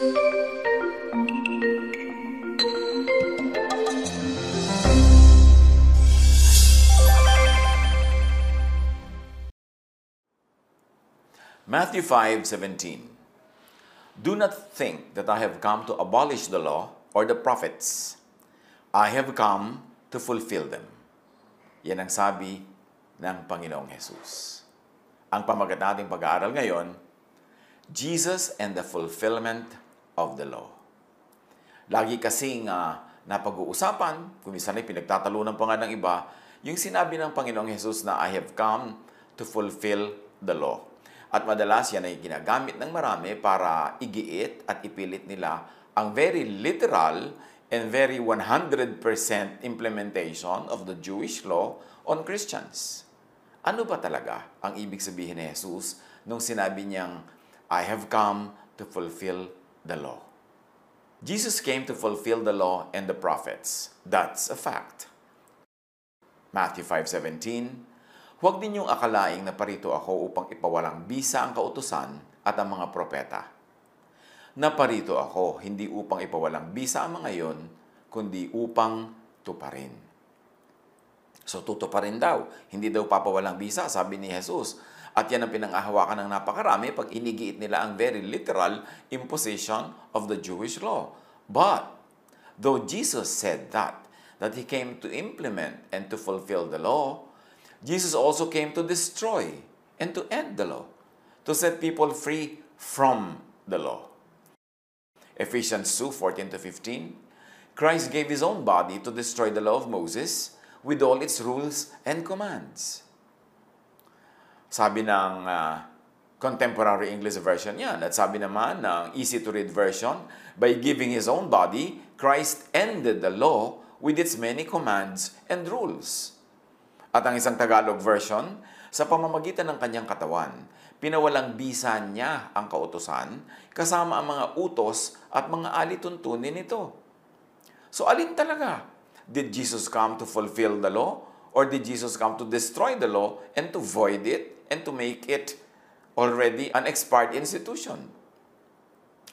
Matthew 5:17 Do not think that I have come to abolish the law or the prophets. I have come to fulfill them. Yan ang sabi ng Panginoong Jesus. Ang pamagat nating pag-aaral ngayon, Jesus and the fulfillment of the law. Lagi kasing uh, napag-uusapan, kung minsan ay pinagtatalunan pa nga ng iba, yung sinabi ng Panginoong Jesus na I have come to fulfill the law. At madalas yan ay ginagamit ng marami para igiit at ipilit nila ang very literal and very 100% implementation of the Jewish law on Christians. Ano ba talaga ang ibig sabihin ni Jesus nung sinabi niyang, I have come to fulfill the law? Jesus came to fulfill the law and the prophets. That's a fact. Matthew 5.17 Huwag ninyong akalaing na parito ako upang ipawalang bisa ang kautusan at ang mga propeta. Naparito ako hindi upang ipawalang bisa ang mga iyon, kundi upang tuparin. So tutuparin daw, hindi daw papawalang bisa, sabi ni Jesus. At yan ang pinangahawakan ng napakarami pag inigiit nila ang very literal imposition of the Jewish law. But, though Jesus said that, that He came to implement and to fulfill the law, Jesus also came to destroy and to end the law, to set people free from the law. Ephesians 2 14 to 15 Christ gave his own body to destroy the law of Moses with all its rules and commands. Sabi ng uh, contemporary English version yan. At sabi naman ng easy to read version, by giving his own body, Christ ended the law with its many commands and rules. At ang isang Tagalog version, sa pamamagitan ng kanyang katawan, pinawalang bisa niya ang kautosan kasama ang mga utos at mga alituntunin nito. So alin talaga? Did Jesus come to fulfill the law? Or did Jesus come to destroy the law and to void it and to make it already an expired institution?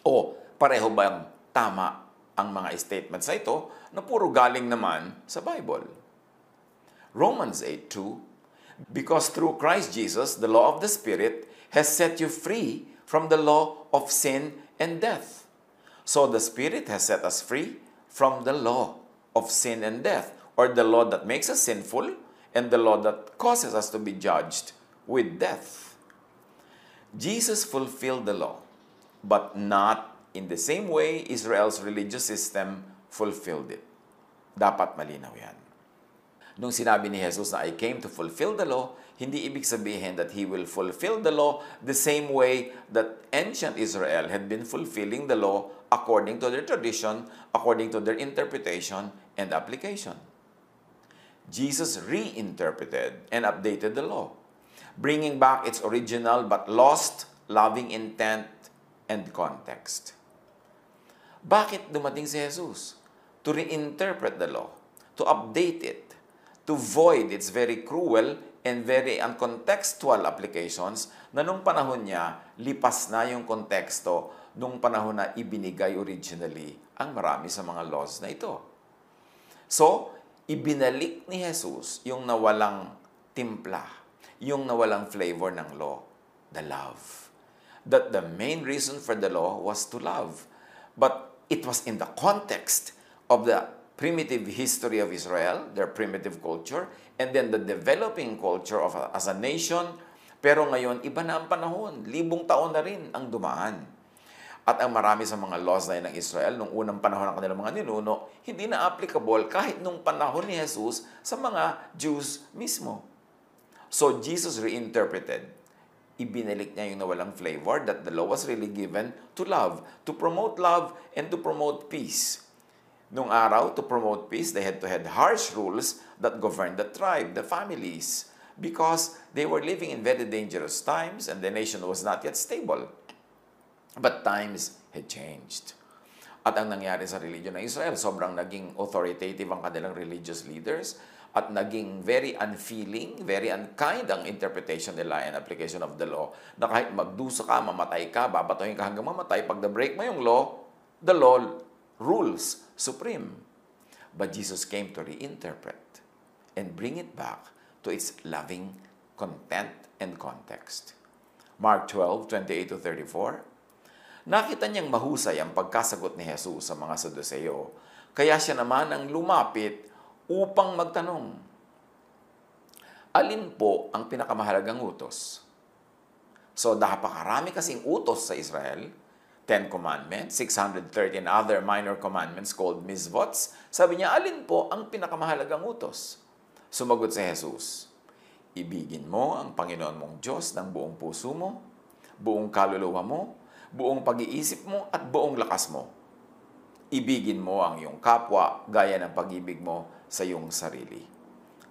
O pareho ba ang tama ang mga statements na ito na puro galing naman sa Bible? Romans 8 2 Because through Christ Jesus, the law of the Spirit has set you free from the law of sin and death. So the Spirit has set us free from the law of sin and death, or the law that makes us sinful and the law that causes us to be judged with death. Jesus fulfilled the law, but not in the same way Israel's religious system fulfilled it. Dapat malinaw yan. Nung sinabi ni Jesus na I came to fulfill the law, hindi ibig sabihin that He will fulfill the law the same way that ancient Israel had been fulfilling the law according to their tradition, according to their interpretation and application. Jesus reinterpreted and updated the law, bringing back its original but lost loving intent and context. Bakit dumating si Jesus? To reinterpret the law, to update it, to void its very cruel and very uncontextual applications na nung panahon niya, lipas na yung konteksto nung panahon na ibinigay originally ang marami sa mga laws na ito. So, ibinalik ni Jesus yung nawalang timpla, yung nawalang flavor ng law, the love. That the main reason for the law was to love. But it was in the context of the primitive history of Israel, their primitive culture, and then the developing culture of as a nation. Pero ngayon, iba na ang panahon. Libong taon na rin ang dumaan. At ang marami sa mga laws na ng Israel, nung unang panahon ng kanilang mga ninuno, hindi na applicable kahit nung panahon ni Jesus sa mga Jews mismo. So Jesus reinterpreted. Ibinalik niya yung nawalang flavor that the law was really given to love, to promote love and to promote peace. Nung araw, to promote peace, they had to have harsh rules that governed the tribe, the families, because they were living in very dangerous times and the nation was not yet stable. But times had changed. At ang nangyari sa religion ng Israel, sobrang naging authoritative ang kanilang religious leaders at naging very unfeeling, very unkind ang interpretation nila and application of the law na kahit magdusa ka, mamatay ka, babatuhin ka hanggang mamatay, pag na-break mo yung law, the law rules supreme. But Jesus came to reinterpret and bring it back to its loving content and context. Mark 12, 28 to 34, Nakita niyang mahusay ang pagkasagot ni Jesus sa mga Saduseo, kaya siya naman ang lumapit upang magtanong, Alin po ang pinakamahalagang utos? So, napakarami kasing utos sa Israel, Ten Commandments, 613 other minor commandments called misvots. Sabi niya, alin po ang pinakamahalagang utos? Sumagot si Jesus, Ibigin mo ang Panginoon mong Diyos ng buong puso mo, buong kaluluwa mo, buong pag-iisip mo at buong lakas mo. Ibigin mo ang iyong kapwa gaya ng pag-ibig mo sa iyong sarili.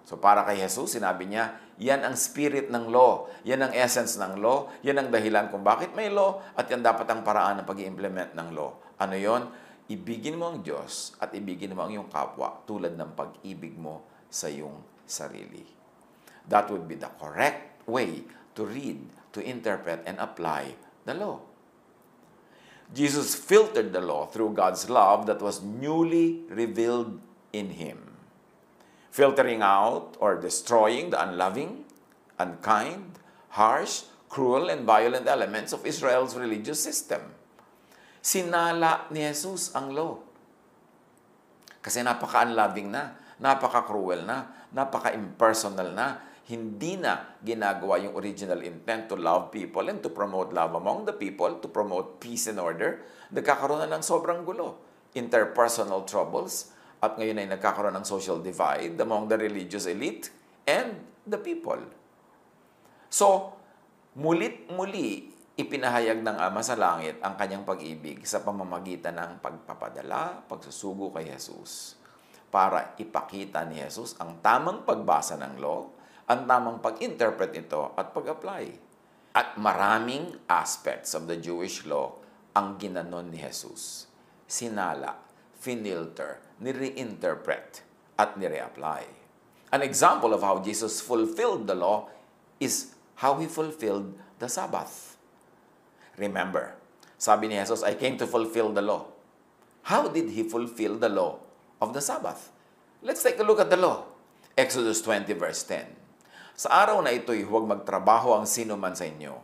So para kay Jesus, sinabi niya, yan ang spirit ng law, yan ang essence ng law, yan ang dahilan kung bakit may law, at yan dapat ang paraan ng pag implement ng law. Ano yon? Ibigin mo ang Diyos at ibigin mo ang iyong kapwa tulad ng pag-ibig mo sa iyong sarili. That would be the correct way to read, to interpret, and apply the law. Jesus filtered the law through God's love that was newly revealed in him, filtering out or destroying the unloving, unkind, harsh, cruel, and violent elements of Israel's religious system. Sinala ni Jesus ang law. Kasi napaka-unloving na, napaka-cruel na, napaka-impersonal na, hindi na ginagawa yung original intent to love people and to promote love among the people, to promote peace and order, nagkakaroon na ng sobrang gulo. Interpersonal troubles, at ngayon ay nagkakaroon ng social divide among the religious elite and the people. So, mulit-muli, ipinahayag ng Ama sa Langit ang kanyang pag-ibig sa pamamagitan ng pagpapadala, pagsusugo kay Jesus para ipakita ni Jesus ang tamang pagbasa ng law ang tamang pag-interpret nito at pag-apply. At maraming aspects of the Jewish law ang ginanon ni Jesus. Sinala, finilter, nire-interpret, at nire-apply. An example of how Jesus fulfilled the law is how He fulfilled the Sabbath. Remember, sabi ni Jesus, I came to fulfill the law. How did He fulfill the law of the Sabbath? Let's take a look at the law. Exodus 20 verse 10. Sa araw na ito'y huwag magtrabaho ang sino man sa inyo.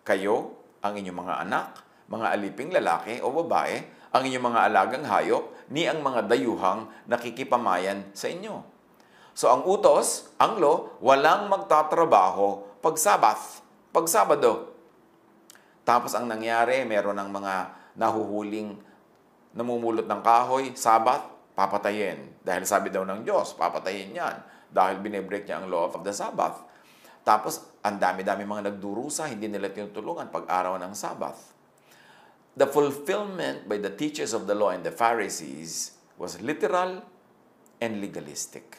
Kayo, ang inyong mga anak, mga aliping lalaki o babae, ang inyong mga alagang hayop, ni ang mga dayuhang nakikipamayan sa inyo. So ang utos, ang law, walang magtatrabaho pag Sabath, pag Sabado. Tapos ang nangyari, meron ng mga nahuhuling namumulot ng kahoy, Sabath, papatayin. Dahil sabi daw ng Diyos, papatayin yan dahil binebreak niya ang law of the Sabbath. Tapos, ang dami-dami mga nagdurusa, hindi nila tinutulungan pag araw ng Sabbath. The fulfillment by the teachers of the law and the Pharisees was literal and legalistic.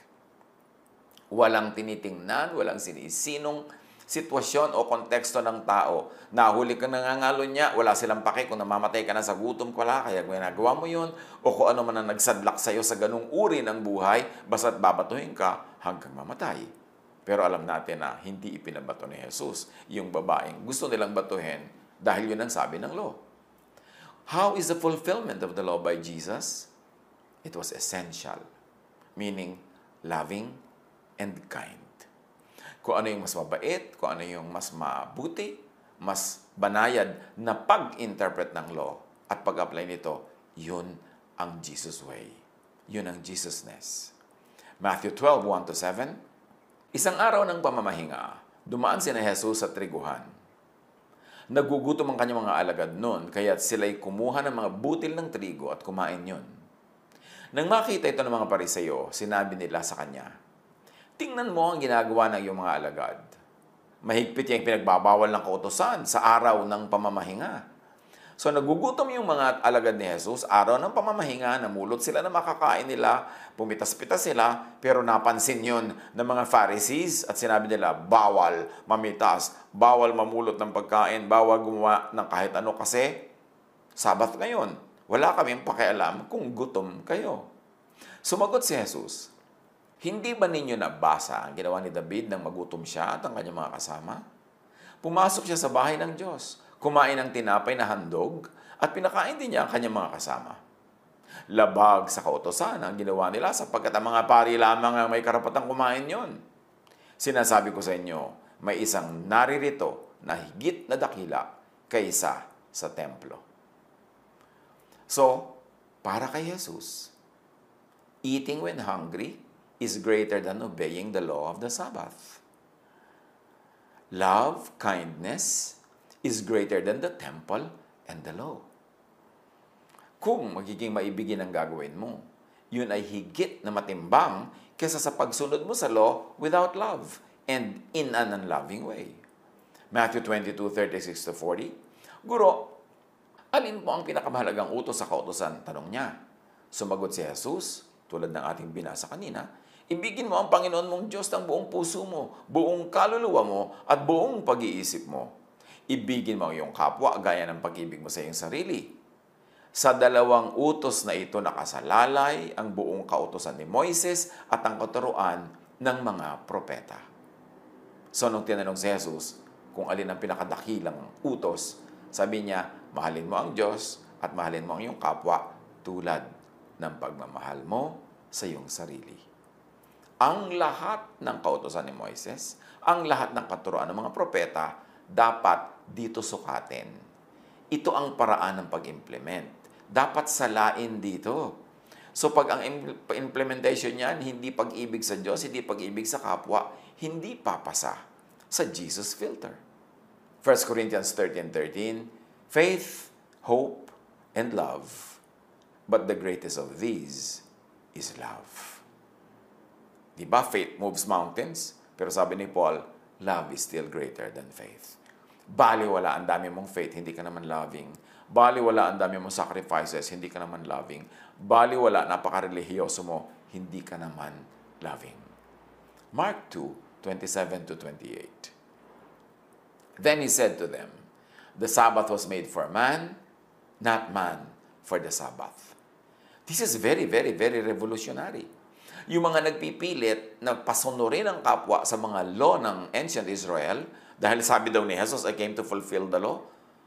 Walang tinitingnan, walang sinisinong sitwasyon o konteksto ng tao. Nahuli ka nangangalo niya, wala silang pake kung namamatay ka na sa gutom ko la, kaya ginagawa mo yun, o kung ano man ang nagsadlak sa'yo sa ganung uri ng buhay, basta't babatuhin ka hanggang mamatay. Pero alam natin na hindi ipinabato ni Jesus yung babaeng gusto nilang batuhin dahil yun ang sabi ng law. How is the fulfillment of the law by Jesus? It was essential, meaning loving and kind kung ano yung mas mabait, kung ano yung mas mabuti, mas banayad na pag-interpret ng law at pag-apply nito, yun ang Jesus way. Yun ang Jesusness. Matthew 12, 1 to 7. Isang araw ng pamamahinga, dumaan si na Jesus sa triguhan. Nagugutom ang kanyang mga alagad noon, kaya sila'y kumuha ng mga butil ng trigo at kumain yun. Nang makita ito ng mga pariseyo, sinabi nila sa kanya, Tingnan mo ang ginagawa ng iyong mga alagad. Mahigpit yung pinagbabawal ng kautosan sa araw ng pamamahinga. So nagugutom yung mga alagad ni Jesus, araw ng pamamahinga, namulot sila na makakain nila, pumitas-pitas sila, pero napansin yon ng mga Pharisees at sinabi nila, bawal mamitas, bawal mamulot ng pagkain, bawal gumawa ng kahit ano kasi Sabat ngayon. Wala kaming pakialam kung gutom kayo. Sumagot si Jesus, Hindi ba ninyo nabasa ang ginawa ni David nang magutom siya at ang kanyang mga kasama? Pumasok siya sa bahay ng Diyos, kumain ng tinapay na handog, at pinakain din niya ang kanyang mga kasama. Labag sa kautosan ang ginawa nila sapagkat ang mga pari lamang ang may karapatang kumain yon. Sinasabi ko sa inyo, may isang naririto na higit na dakila kaysa sa templo. So, para kay Jesus, eating when hungry is greater than obeying the law of the Sabbath. Love, kindness, is greater than the temple and the law. Kung magiging maibigin ang gagawin mo, yun ay higit na matimbang kesa sa pagsunod mo sa law without love and in an unloving way. Matthew 22, 36 to 40. Guro, alin po ang pinakamahalagang utos sa kautosan? Tanong niya. Sumagot si Jesus, tulad ng ating binasa kanina, Ibigin mo ang Panginoon mong Diyos ng buong puso mo, buong kaluluwa mo, at buong pag-iisip mo. Ibigin mo ang iyong kapwa gaya ng pag-ibig mo sa iyong sarili. Sa dalawang utos na ito nakasalalay ang buong kautosan ni Moises at ang katuruan ng mga propeta. So nung tinanong si Jesus kung alin ang pinakadakilang utos, sabi niya, mahalin mo ang Diyos at mahalin mo ang iyong kapwa tulad ng pagmamahal mo sa iyong sarili ang lahat ng kautosan ni Moises, ang lahat ng katuruan ng mga propeta, dapat dito sukatin. Ito ang paraan ng pag-implement. Dapat salain dito. So pag ang implementation niyan, hindi pag-ibig sa Diyos, hindi pag-ibig sa kapwa, hindi papasa sa Jesus filter. 1 Corinthians 13.13, Faith, hope, and love. But the greatest of these is love. Di ba? Faith moves mountains. Pero sabi ni Paul, love is still greater than faith. Bali wala ang dami mong faith, hindi ka naman loving. Bali wala ang dami mong sacrifices, hindi ka naman loving. Bali wala, napaka-religyoso mo, hindi ka naman loving. Mark 2, 27 to 28. Then he said to them, The Sabbath was made for man, not man for the Sabbath. This is very, very, very revolutionary yung mga nagpipilit na pasunurin ang kapwa sa mga law ng ancient Israel, dahil sabi daw ni Jesus, I came to fulfill the law.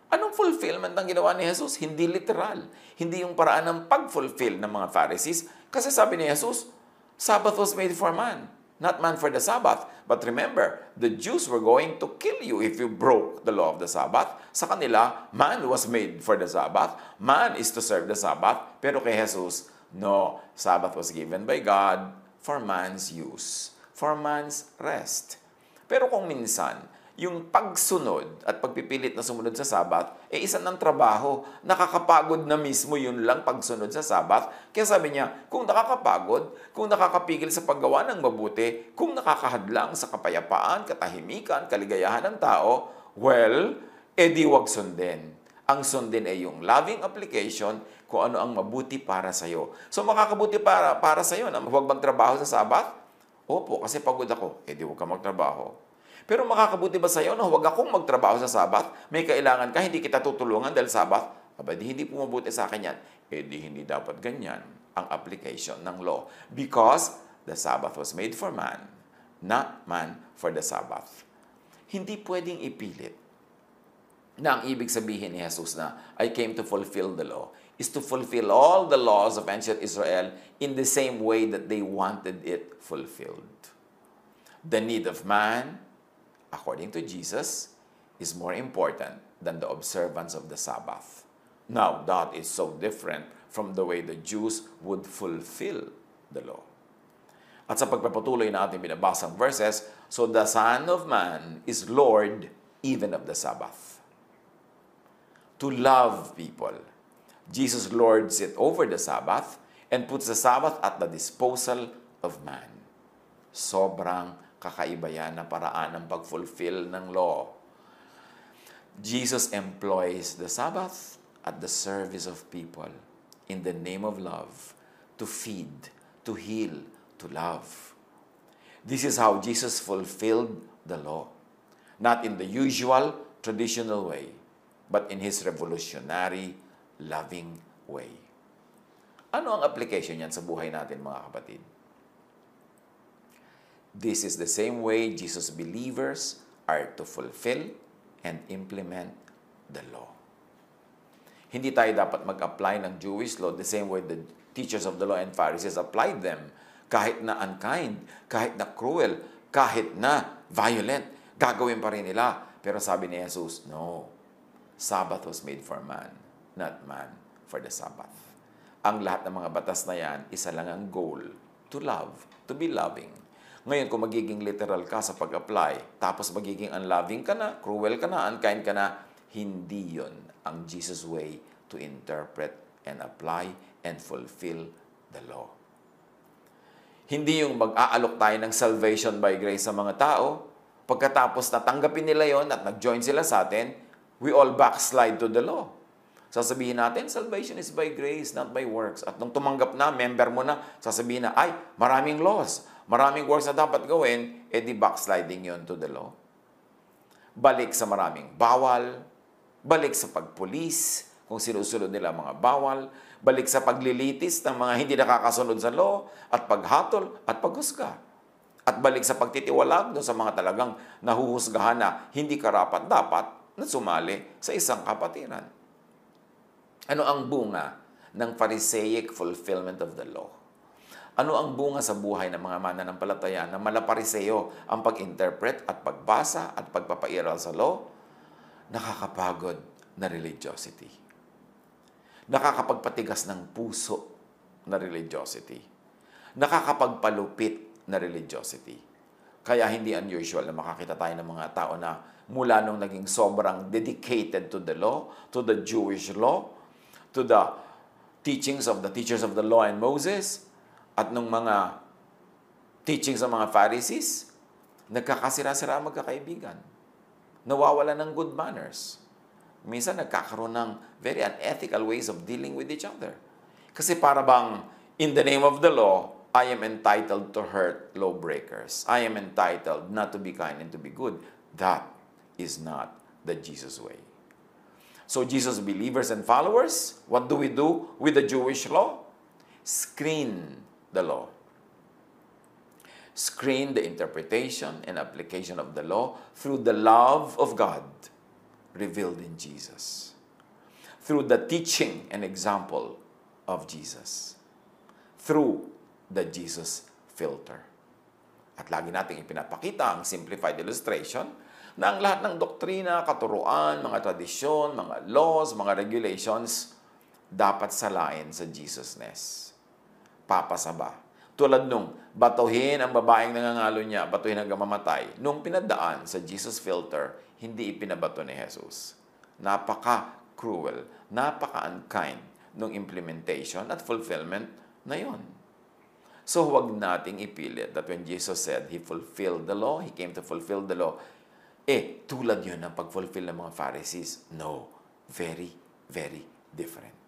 Anong fulfillment ang ginawa ni Jesus? Hindi literal. Hindi yung paraan ng pag-fulfill ng mga Pharisees. Kasi sabi ni Jesus, Sabbath was made for man, not man for the Sabbath. But remember, the Jews were going to kill you if you broke the law of the Sabbath. Sa kanila, man was made for the Sabbath. Man is to serve the Sabbath. Pero kay Jesus, No, Sabbath was given by God for man's use, for man's rest. Pero kung minsan, yung pagsunod at pagpipilit na sumunod sa Sabat, eh isa ng trabaho. Nakakapagod na mismo yun lang pagsunod sa Sabat. Kaya sabi niya, kung nakakapagod, kung nakakapigil sa paggawa ng mabuti, kung nakakahadlang sa kapayapaan, katahimikan, kaligayahan ng tao, well, edi wag sundin. Ang sundin ay yung loving application kung ano ang mabuti para sa iyo. So makakabuti para, para sa iyo na huwag magtrabaho sa Sabat? Opo, kasi pagod ako. Eh di huwag ka magtrabaho. Pero makakabuti ba sa iyo na huwag akong magtrabaho sa Sabat? May kailangan ka, hindi kita tutulungan dahil Sabat? Aba, di hindi pumabuti sa akin yan. Eh di hindi dapat ganyan ang application ng law. Because the Sabbath was made for man, not man for the Sabbath. Hindi pwedeng ipilit na ang ibig sabihin ni Jesus na I came to fulfill the law is to fulfill all the laws of ancient Israel in the same way that they wanted it fulfilled. The need of man, according to Jesus, is more important than the observance of the Sabbath. Now, that is so different from the way the Jews would fulfill the law. At sa pagpapatuloy na ating binabasang verses, so the Son of Man is Lord even of the Sabbath. To love people Jesus lords it over the Sabbath and puts the Sabbath at the disposal of man. Sobrang kakaiba yan na paraan ng pag-fulfill ng law. Jesus employs the Sabbath at the service of people in the name of love to feed, to heal, to love. This is how Jesus fulfilled the law. Not in the usual, traditional way, but in his revolutionary loving way. Ano ang application niyan sa buhay natin mga kapatid? This is the same way Jesus believers are to fulfill and implement the law. Hindi tayo dapat mag-apply ng Jewish law the same way the teachers of the law and Pharisees applied them. Kahit na unkind, kahit na cruel, kahit na violent, gagawin pa rin nila. Pero sabi ni Jesus, no. Sabbath was made for man, not man for the Sabbath. Ang lahat ng mga batas na yan, isa lang ang goal, to love, to be loving. Ngayon, kung magiging literal ka sa pag-apply, tapos magiging unloving ka na, cruel ka na, unkind ka na, hindi yon ang Jesus way to interpret and apply and fulfill the law. Hindi yung mag-aalok tayo ng salvation by grace sa mga tao, pagkatapos natanggapin nila yon at nag-join sila sa atin, we all backslide to the law. Sasabihin natin, salvation is by grace, not by works. At nung tumanggap na, member mo na, sasabihin na, ay, maraming laws, maraming works na dapat gawin, edi backsliding yon to the law. Balik sa maraming bawal, balik sa pagpulis, kung sinusunod nila mga bawal, balik sa paglilitis ng mga hindi nakakasunod sa law, at paghatol at paghusga. At balik sa pagtitiwalag doon sa mga talagang nahuhusgahan na hindi karapat-dapat na sumali sa isang kapatiran. Ano ang bunga ng Pharisaic fulfillment of the law? Ano ang bunga sa buhay ng mga mananampalataya na malapariseo ang pag-interpret at pagbasa at pagpapairal sa law? nakakapagod na religiosity. Nakakapagpatigas ng puso na religiosity. Nakakapagpalupit na religiosity. Kaya hindi unusual na makakita tayo ng mga tao na mula nung naging sobrang dedicated to the law, to the Jewish law, to the teachings of the teachers of the law and Moses, at nung mga teachings ng mga Pharisees, nagkakasira-sira magkakaibigan nawawala ng good manners. Minsan nagkakaroon ng very unethical ways of dealing with each other. Kasi para bang, in the name of the law, I am entitled to hurt lawbreakers. I am entitled not to be kind and to be good. That is not the Jesus way. So Jesus believers and followers, what do we do with the Jewish law? Screen the law screen the interpretation and application of the law through the love of God revealed in Jesus, through the teaching and example of Jesus, through the Jesus filter. At lagi nating ipinapakita ang simplified illustration na ang lahat ng doktrina, katuruan, mga tradisyon, mga laws, mga regulations dapat salain sa Jesusness. Papasaba tulad nung batuhin ang babaeng nangangalo niya, batuhin hanggang mamatay. Nung pinadaan sa Jesus filter, hindi ipinabato ni Jesus. Napaka-cruel, napaka-unkind nung implementation at fulfillment na yon. So huwag nating ipilit that when Jesus said He fulfilled the law, He came to fulfill the law, eh, tulad yun ng pag-fulfill ng mga Pharisees. No, very, very different.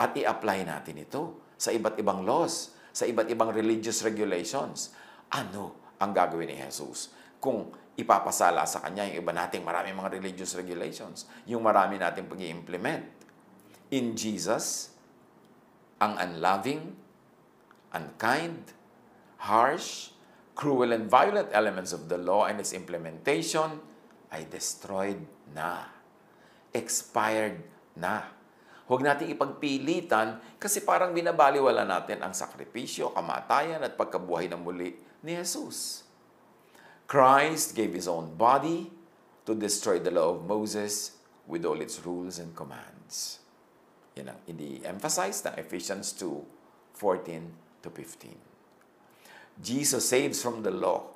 At i-apply natin ito sa iba't ibang laws sa iba't ibang religious regulations. Ano ang gagawin ni Jesus? Kung ipapasala sa Kanya yung iba nating maraming mga religious regulations, yung marami nating pag implement In Jesus, ang unloving, unkind, harsh, cruel and violent elements of the law and its implementation ay destroyed na, expired na. Huwag nating ipagpilitan kasi parang binabaliwala natin ang sakripisyo, kamatayan at pagkabuhay ng muli ni Jesus. Christ gave His own body to destroy the law of Moses with all its rules and commands. Yan ang ini-emphasize ng Ephesians 2, 14 to 15. Jesus saves from the law,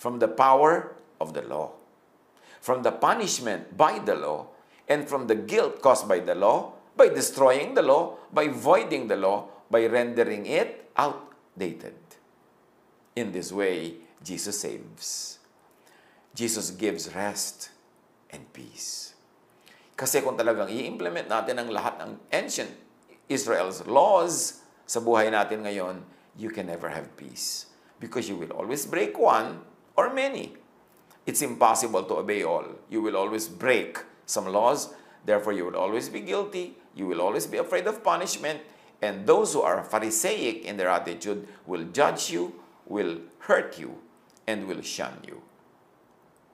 from the power of the law, from the punishment by the law, and from the guilt caused by the law, by destroying the law, by voiding the law, by rendering it outdated. In this way, Jesus saves. Jesus gives rest and peace. Kasi kung talagang i-implement natin ang lahat ng ancient Israel's laws sa buhay natin ngayon, you can never have peace. Because you will always break one or many. It's impossible to obey all. You will always break some laws. Therefore, you will always be guilty. You will always be afraid of punishment. And those who are Pharisaic in their attitude will judge you, will hurt you and will shun you.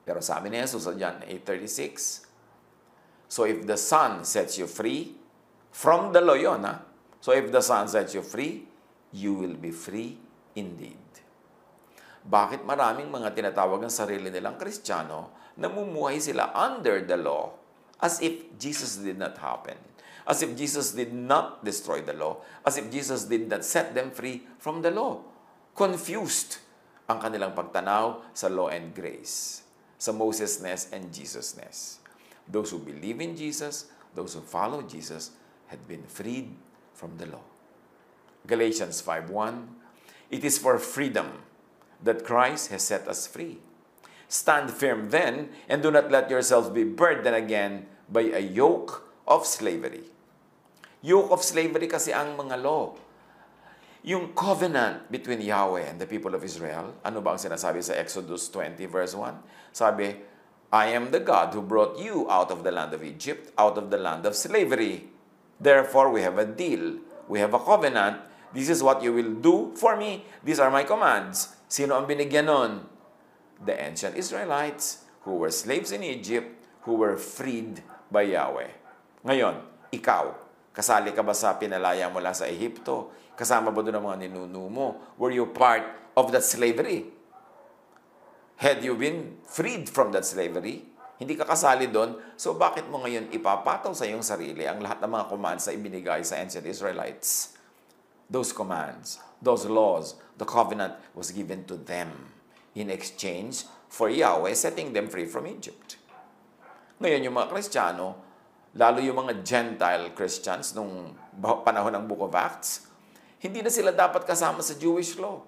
Pero sabi ni Jesus sa John 8.36, So if the Son sets you free, from the law yun, ha? So if the Son sets you free, you will be free indeed. Bakit maraming mga tinatawag ng sarili nilang Kristiyano, namumuhay sila under the law as if Jesus did not happen? As if Jesus did not destroy the law, as if Jesus did not set them free from the law. Confused ang kanilang pagtanaw sa law and grace, sa Mosesness and Jesusness. Those who believe in Jesus, those who follow Jesus, had been freed from the law. Galatians 5.1 It is for freedom that Christ has set us free. Stand firm then, and do not let yourselves be burdened again by a yoke of slavery. Yoke of slavery kasi ang mga law. Yung covenant between Yahweh and the people of Israel, ano ba ang sinasabi sa Exodus 20 verse 1? Sabi, I am the God who brought you out of the land of Egypt, out of the land of slavery. Therefore, we have a deal. We have a covenant. This is what you will do for me. These are my commands. Sino ang binigyan nun? The ancient Israelites who were slaves in Egypt, who were freed by Yahweh. Ngayon, ikaw, Kasali ka ba sa pinalaya mula sa Ehipto? Kasama ba doon ang mga ninuno mo? Were you part of that slavery? Had you been freed from that slavery? Hindi ka kasali doon, so bakit mo ngayon ipapataw sa iyong sarili ang lahat ng mga commands na ibinigay sa ancient Israelites? Those commands, those laws, the covenant was given to them in exchange for Yahweh setting them free from Egypt. Ngayon, yung mga Kristiyano, lalo yung mga Gentile Christians nung panahon ng Book of Acts, hindi na sila dapat kasama sa Jewish law.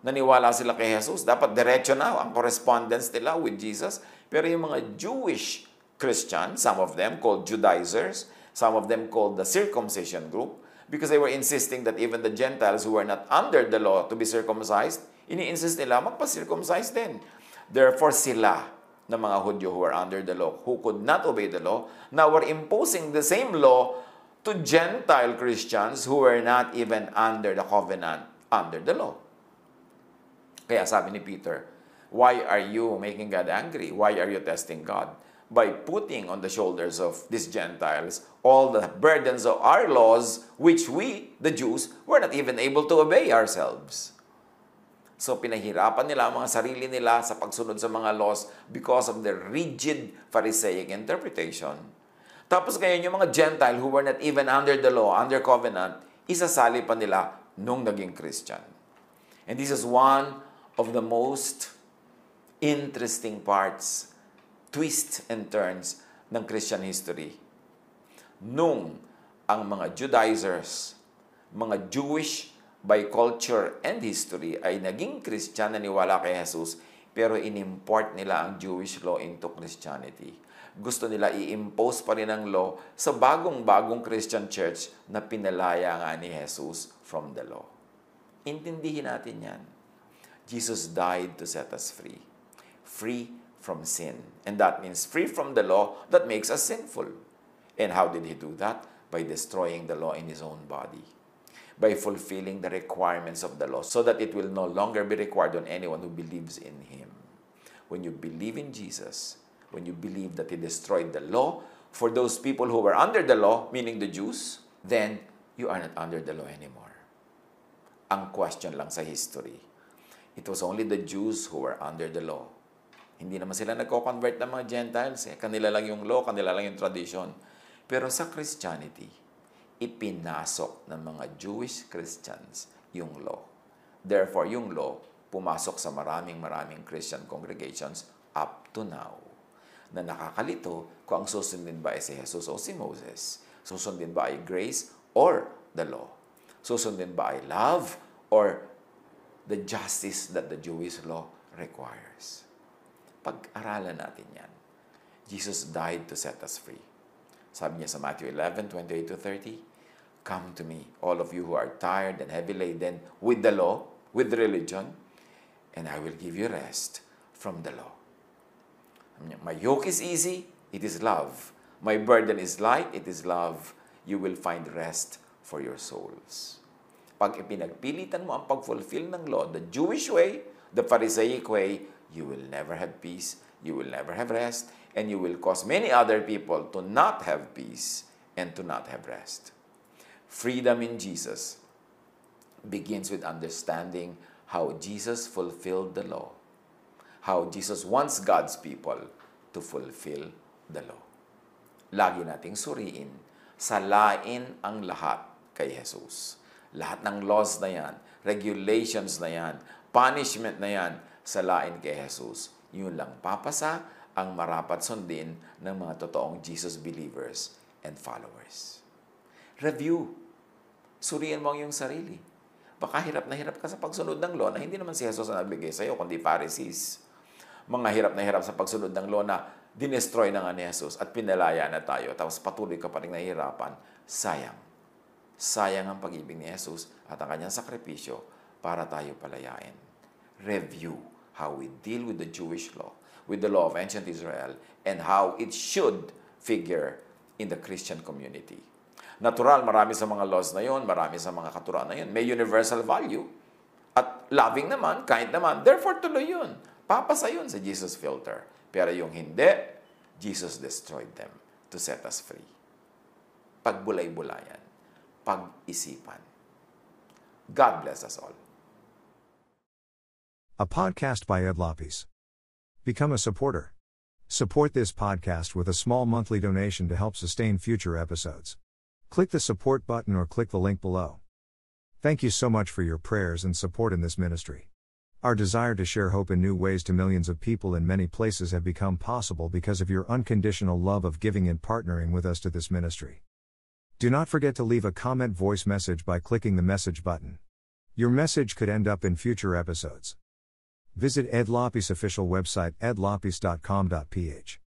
Naniwala sila kay Jesus, dapat diretso na ang correspondence nila with Jesus. Pero yung mga Jewish Christians, some of them called Judaizers, some of them called the circumcision group, because they were insisting that even the Gentiles who were not under the law to be circumcised, ini-insist nila magpa-circumcise din. Therefore, sila ng mga Hudyo who were under the law, who could not obey the law, now were imposing the same law to Gentile Christians who were not even under the covenant, under the law. Kaya sabi ni Peter, why are you making God angry? Why are you testing God? By putting on the shoulders of these Gentiles all the burdens of our laws, which we, the Jews, were not even able to obey ourselves. So pinahirapan nila ang mga sarili nila sa pagsunod sa mga laws because of the rigid Pharisaic interpretation. Tapos ngayon yung mga Gentile who were not even under the law, under covenant, isasali pa nila nung naging Christian. And this is one of the most interesting parts, twists and turns ng Christian history. Nung ang mga Judaizers, mga Jewish by culture and history ay naging Christian na niwala kay Jesus pero inimport nila ang Jewish law into Christianity. Gusto nila i-impose pa rin ang law sa bagong-bagong Christian church na pinalaya nga ni Jesus from the law. Intindihin natin yan. Jesus died to set us free. Free from sin. And that means free from the law that makes us sinful. And how did He do that? By destroying the law in His own body by fulfilling the requirements of the law so that it will no longer be required on anyone who believes in Him. When you believe in Jesus, when you believe that He destroyed the law for those people who were under the law, meaning the Jews, then you are not under the law anymore. Ang question lang sa history, it was only the Jews who were under the law. Hindi naman sila nagko-convert ng mga Gentiles. Eh. Kanila lang yung law, kanila lang yung tradition. Pero sa Christianity, ipinasok ng mga Jewish Christians yung law. Therefore, yung law pumasok sa maraming maraming Christian congregations up to now. Na nakakalito kung ang susundin ba ay si Jesus o si Moses. Susundin ba ay grace or the law? Susundin ba ay love or the justice that the Jewish law requires? Pag-aralan natin yan. Jesus died to set us free. Sabi niya sa Matthew 11, 28 to 30, Come to me, all of you who are tired and heavy laden with the law, with religion, and I will give you rest from the law. My yoke is easy, it is love. My burden is light, it is love. You will find rest for your souls. Pag ipinagpilitan mo ang pag-fulfill ng law, the Jewish way, the Pharisaic way, you will never have peace, you will never have rest, and you will cause many other people to not have peace and to not have rest. Freedom in Jesus begins with understanding how Jesus fulfilled the law, how Jesus wants God's people to fulfill the law. Lagi nating suriin, salain ang lahat kay Jesus. Lahat ng laws na yan, regulations na yan, punishment na yan, salain kay Jesus. Yun lang papasa ang marapat sundin ng mga totoong Jesus believers and followers. Review. Suriin mo ang iyong sarili. Baka hirap na hirap ka sa pagsunod ng law na hindi naman si Jesus ang nagbigay sa iyo, kundi Pharisees. Mga hirap na hirap sa pagsunod ng law na dinestroy na nga ni Jesus at pinalaya na tayo, tapos patuloy ka pa rin nahihirapan, sayang sayang ang pag-ibig ni Jesus at ang kanyang sakripisyo para tayo palayain. Review how we deal with the Jewish law, with the law of ancient Israel, and how it should figure in the Christian community. Natural, marami sa mga laws na yon, marami sa mga katuruan na yon, may universal value. At loving naman, kahit naman, therefore tuloy yun. Papasa yun sa Jesus filter. Pero yung hindi, Jesus destroyed them to set us free. Pagbulay-bulayan pag-isipan. God bless us all. A podcast by Ed Lopes. Become a supporter. Support this podcast with a small monthly donation to help sustain future episodes. Click the support button or click the link below. Thank you so much for your prayers and support in this ministry. Our desire to share hope in new ways to millions of people in many places have become possible because of your unconditional love of giving and partnering with us to this ministry. Do not forget to leave a comment voice message by clicking the message button. Your message could end up in future episodes. Visit Ed Lopes official website edlopes.com.ph.